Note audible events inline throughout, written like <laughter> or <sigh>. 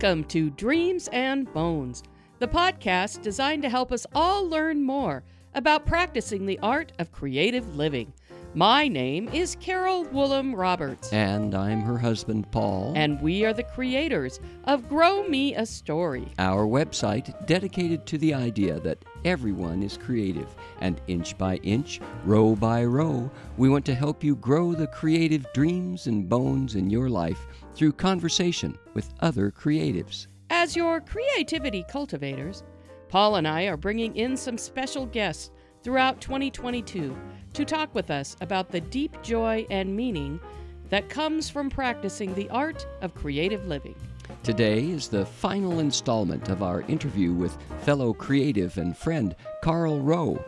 Welcome to Dreams and Bones, the podcast designed to help us all learn more about practicing the art of creative living. My name is Carol Woolham Roberts, And I'm her husband, Paul. and we are the creators of Grow Me a Story. our website dedicated to the idea that everyone is creative, and inch by inch, row by row, we want to help you grow the creative dreams and bones in your life through conversation with other creatives. As your creativity cultivators, Paul and I are bringing in some special guests throughout 2022 to talk with us about the deep joy and meaning that comes from practicing the art of creative living. Today is the final installment of our interview with fellow creative and friend Carl Rowe.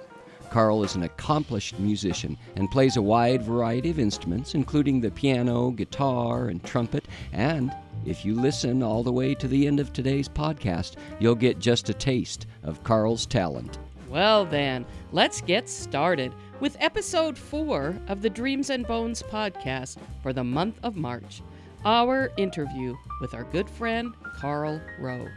Carl is an accomplished musician and plays a wide variety of instruments, including the piano, guitar, and trumpet. And if you listen all the way to the end of today's podcast, you'll get just a taste of Carl's talent. Well, then, let's get started with episode four of the Dreams and Bones podcast for the month of March our interview with our good friend Carl Rowe.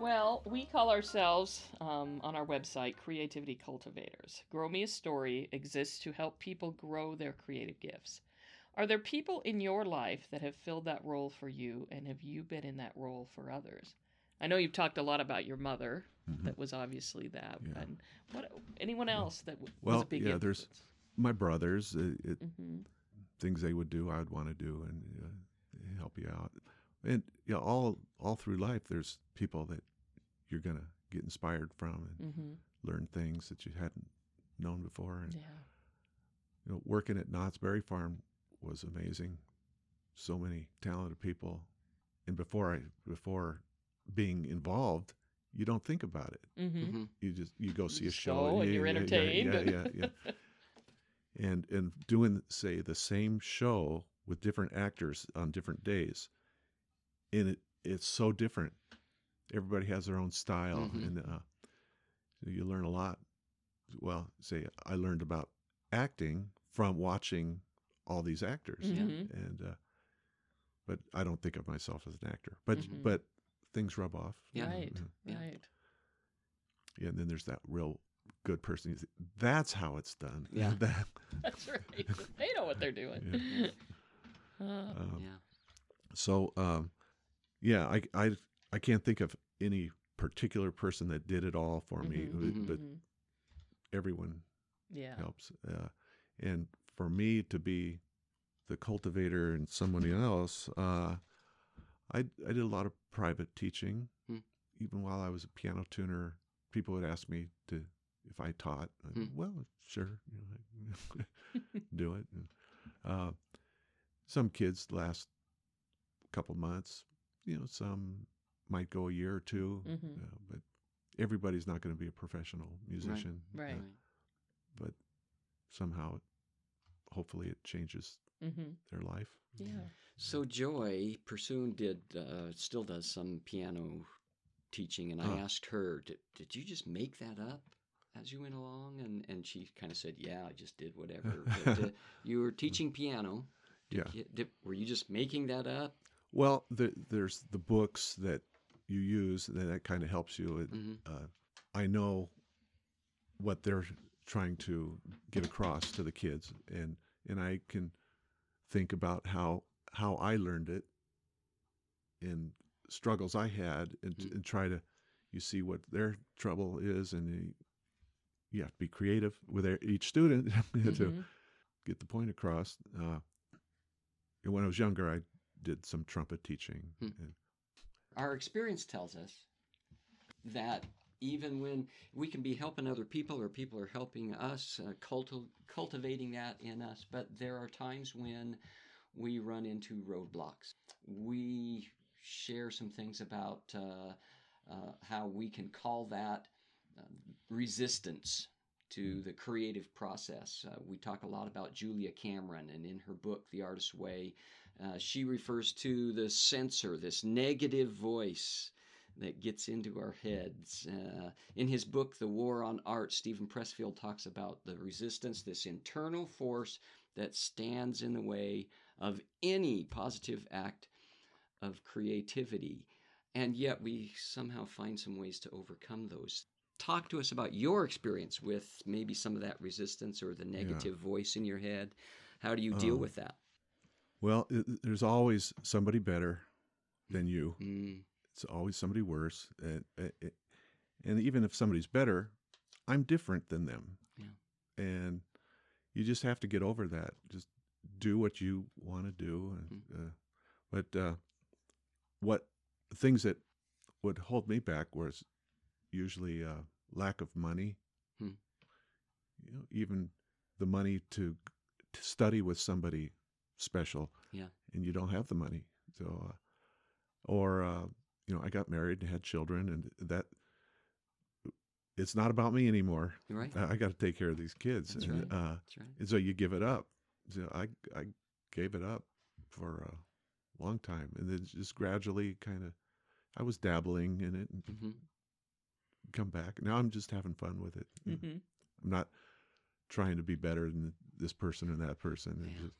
Well, we call ourselves um, on our website Creativity Cultivators. Grow Me a Story exists to help people grow their creative gifts. Are there people in your life that have filled that role for you, and have you been in that role for others? I know you've talked a lot about your mother. That was obviously that. Mm-hmm. Yeah. And what anyone else that w- was Well, a big yeah, there's- my brothers, uh, it, hmm things they would do, I would want to do and uh, help you out. And yeah, all all through life, there's people that you're gonna get inspired from and hmm learn things that you hadn't known before. And Yeah. you know, working at Knott's Berry Farm was amazing. So many talented people, and before I before being involved, you don't think about it. hmm You just you go see a just show go and yeah, you're yeah, yeah, entertained Yeah, and- yeah, yeah. <laughs> and and doing say the same show with different actors on different days, and it it's so different. Everybody has their own style, Mhm. and uh, you learn a lot. Well, say I learned about acting from watching all these actors, Mhm. and uh, but I don't think of myself as an actor. But Mhm. but things rub off. Yeah. Right. Mhm. Yeah. Right. Yeah, and then there's that real good person. That's how it's done. Yeah. <laughs> That, <laughs> That's right. <laughs> they know what they're doing. Uh, um, Yeah. So, um, yeah, I, I, I can't think of any particular person that did it all for me, Mhm, but- mhm. but mhm. everyone yeah. helps. Uh, and for me to be the cultivator and somebody <laughs> else, uh, I, I did a lot of private teaching. Hmm. Even while I was a piano tuner, people would ask me to if I taught. I'd, Hmm. Well, sure, you know, <laughs> <laughs> do it. And, uh, some kids last couple months. You know, some might go a year or 2 Mhm. uh, but everybody's not going to be a professional musician. Right. uh, but somehow, hopefully, it changes hmm their life. Yeah. So Joy Pursoon did uh, still does some piano teaching, and I Huh. asked her, did, "Did you just make that up as you went along?" And and she kind of said, "Yeah, I just did whatever." But, uh, <laughs> you were teaching piano. Did Yeah. did- were you just making that up? Well, the, there's the books that you use that, that kind of helps you. It, hmm uh, I know what they're trying to get across to the kids, and and I can think about how how I learned it and struggles I had, and, Mm. and try to you see what their trouble is, and you, you have to be creative with their, each student <laughs> to Mhm. get the point across. Uh, and when I was younger, I did some trumpet teaching. Hmm. And, Our experience tells us that even when we can be helping other people or people are helping us, uh, culti- cultivating that in us, but there are times when we run into roadblocks. We share some things about uh, uh, how we can call that uh, resistance to the creative process. Uh, we talk a lot about Julia Cameron, and in her book, The Artist's Way, uh, she refers to the censor, this negative voice that gets into our heads. Uh, in his book, The War of Art, Steven Pressfield talks about the resistance, this internal force that stands in the way of any positive act of creativity. And yet we somehow find some ways to overcome those. Talk to us about your experience with maybe some of that resistance or the negative voice in your head. How do you deal Um, with that? Well, it, there's always somebody better than you. Mm, It's always somebody worse, and and- and even if somebody's better, I'm different than them. Yeah. And you just have to get over that. Just do what you want to do. And, Mm-hmm. uh, but uh, what things that would hold me back was usually uh, lack of money. Hmm. You know, even the money to, to study with somebody special. Yeah. And you don't have the money, so uh, or uh, you know, I got married and had children, and that it's not about me anymore. you're right. I, I got to take care of these kids, That's and, right. uh, That's right. and so you give it up. So I I gave it up for a long time, and then just gradually kind of I was dabbling in it and hmm come back. Now I'm just having fun with it. hmm I'm not trying to be better than this person or that person, and Yeah. just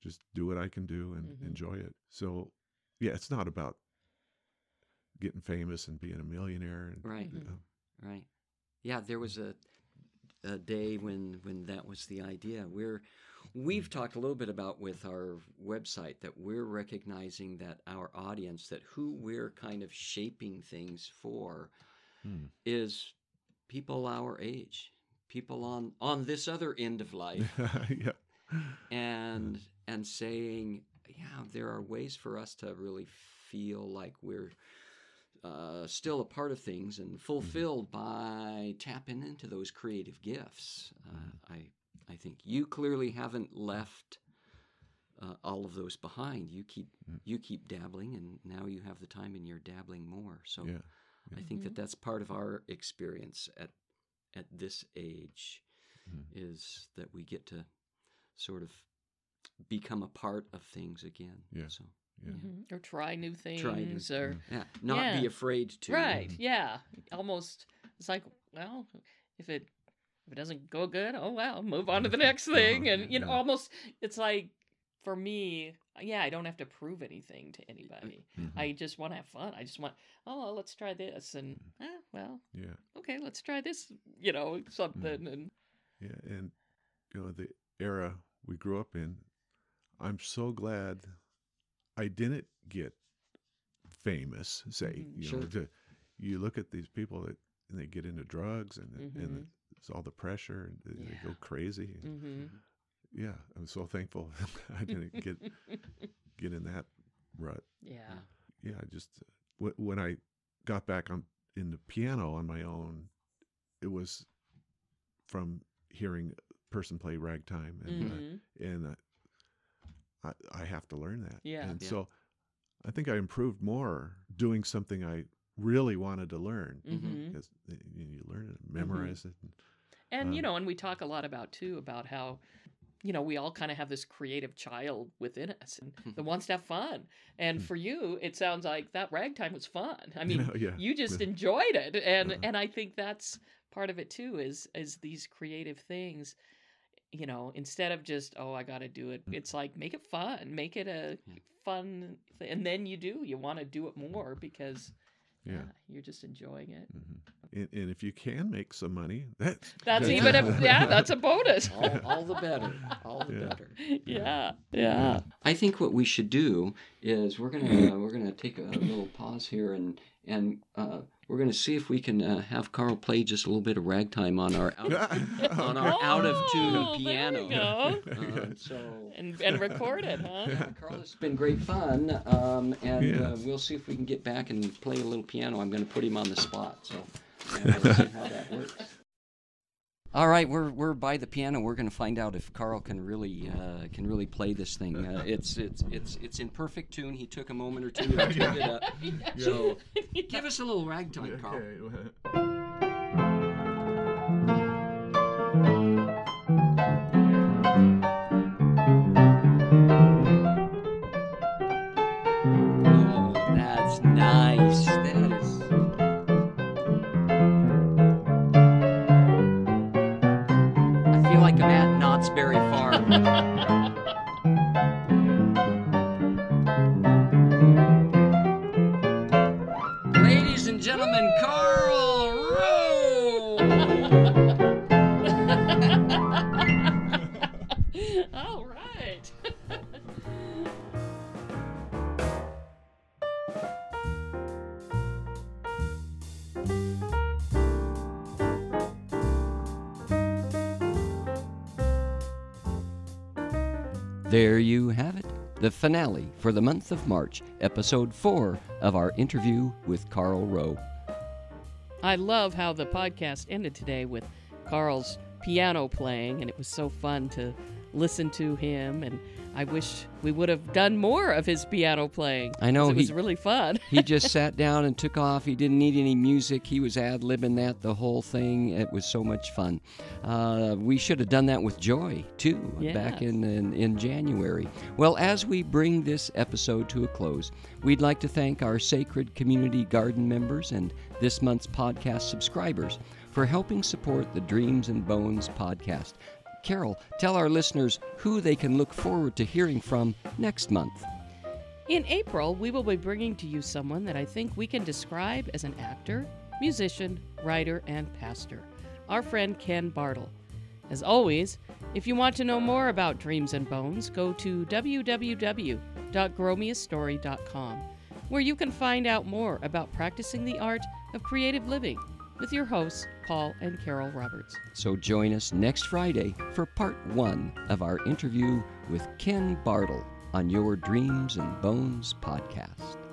just do what I can do and Mhm. enjoy it. So yeah, it's not about getting famous and being a millionaire. And, Right. Mhm. uh, Right. Yeah, there was a a day when when that was the idea. We're we've talked a little bit about with our website that we're recognizing that our audience that who we're kind of shaping things for Hmm. is people our age, people on on this other end of life <laughs> yeah. And and saying, yeah, there are ways for us to really feel like we're uh, still a part of things and fulfilled by tapping into those creative gifts. Uh, I I think you clearly haven't left uh, all of those behind. You keep you keep dabbling, and now you have the time, and you're dabbling more. So Yeah. I think that that's part of our experience at at this age is that we get to sort of become a part of things again. Yeah. So Yeah. Mhm. Or try new things, Try new- or yeah, not Yeah. be afraid to. right, yeah. Almost, it's like, well, if it if it doesn't go good, oh well, move on to the next <laughs> thing, and you know, almost, it's like for me, yeah, I don't have to prove anything to anybody. Mhm. I just want to have fun. I just want, oh, well, let's try this, and ah, well, yeah. okay, let's try this, you know, something, and Yeah, and you know the era we grew up in. I'm so glad I didn't get famous. Say, Mhm. you Sure. know, to, you look at these people that and they get into drugs and Mhm. and it's all the pressure and they, they go crazy. And, hmm Yeah, I'm so thankful <laughs> I didn't get <laughs> get in that rut. yeah, Yeah, I just w- when I got back on in the piano on my own, it was from hearing person play ragtime, and uh, hmm and uh, I I have to learn that. Yeah. and Yeah. so I think I improved more doing something I really wanted to learn hmm because you, you learn it, memorize it. And, And you Um, know, and we talk a lot about too about how you know we all kind of have this creative child within us and that wants to have fun. And Hmm. for you, it sounds like that ragtime was fun. I mean, <laughs> yeah, you just enjoyed it, and Uh-huh. and I think that's part of it too. Is is these creative things. You know, instead of just oh, I got to do it, Mm. it's like make it fun, make it a Yeah. fun, th- and then you do. You want to do it more because yeah. yeah, you're just enjoying it. mhm. And, and if you can make some money, <laughs> that's That's even a <laughs> yeah, that's a bonus. all, all the better. All the Yeah. better. <laughs> yeah, yeah. I think what we should do is we're gonna we're gonna take a little pause here and and uh, we're gonna see if we can uh, have Carl play just a little bit of ragtime on our out, <laughs> on our out of tune Oh, there piano. go. Uh, <laughs> so. And and record it, huh? Yeah, Carl, it's been great fun, um, and uh, we'll see if we can get back and play a little piano. I'm going to put him on the spot, so <laughs> we'll see how that works. All right, we're we're by the piano. We're going to find out if Carl can really uh, can really play this thing. Uh, it's it's it's it's in perfect tune. He took a moment or two to tune it up. <laughs> So give us a little ragtime, Carl. There you have it, the finale for the month of March, episode four of our interview with Carl Rowe. I love how the podcast ended today with Carl's piano playing, and it was so fun to listen to him. And I wish we would have done more of his piano playing. I know It was really fun. <laughs> he just <laughs> sat down and took off. He didn't need any music. He was ad libbing that the whole thing. It was so much fun. Uh, we should have done that with Joy too back in, in in January. Well, as we bring this episode to a close, we'd like to thank our Sacred Community Garden members and this month's podcast subscribers for helping support the Dreams and Bones podcast. Carol, tell our listeners who they can look forward to hearing from next month. In April, we will be bringing to you someone that I think we can describe as an actor, musician, writer, and pastor our friend Ken Bartle. As always, if you want to know more about Dreams and Bones, go to www.growmeastory.com, where you can find out more about practicing the art of creative living with your hosts, Paul and Carol Roberts. So join us next Friday for part one of our interview with Ken Bartle on your Dreams and Bones podcast.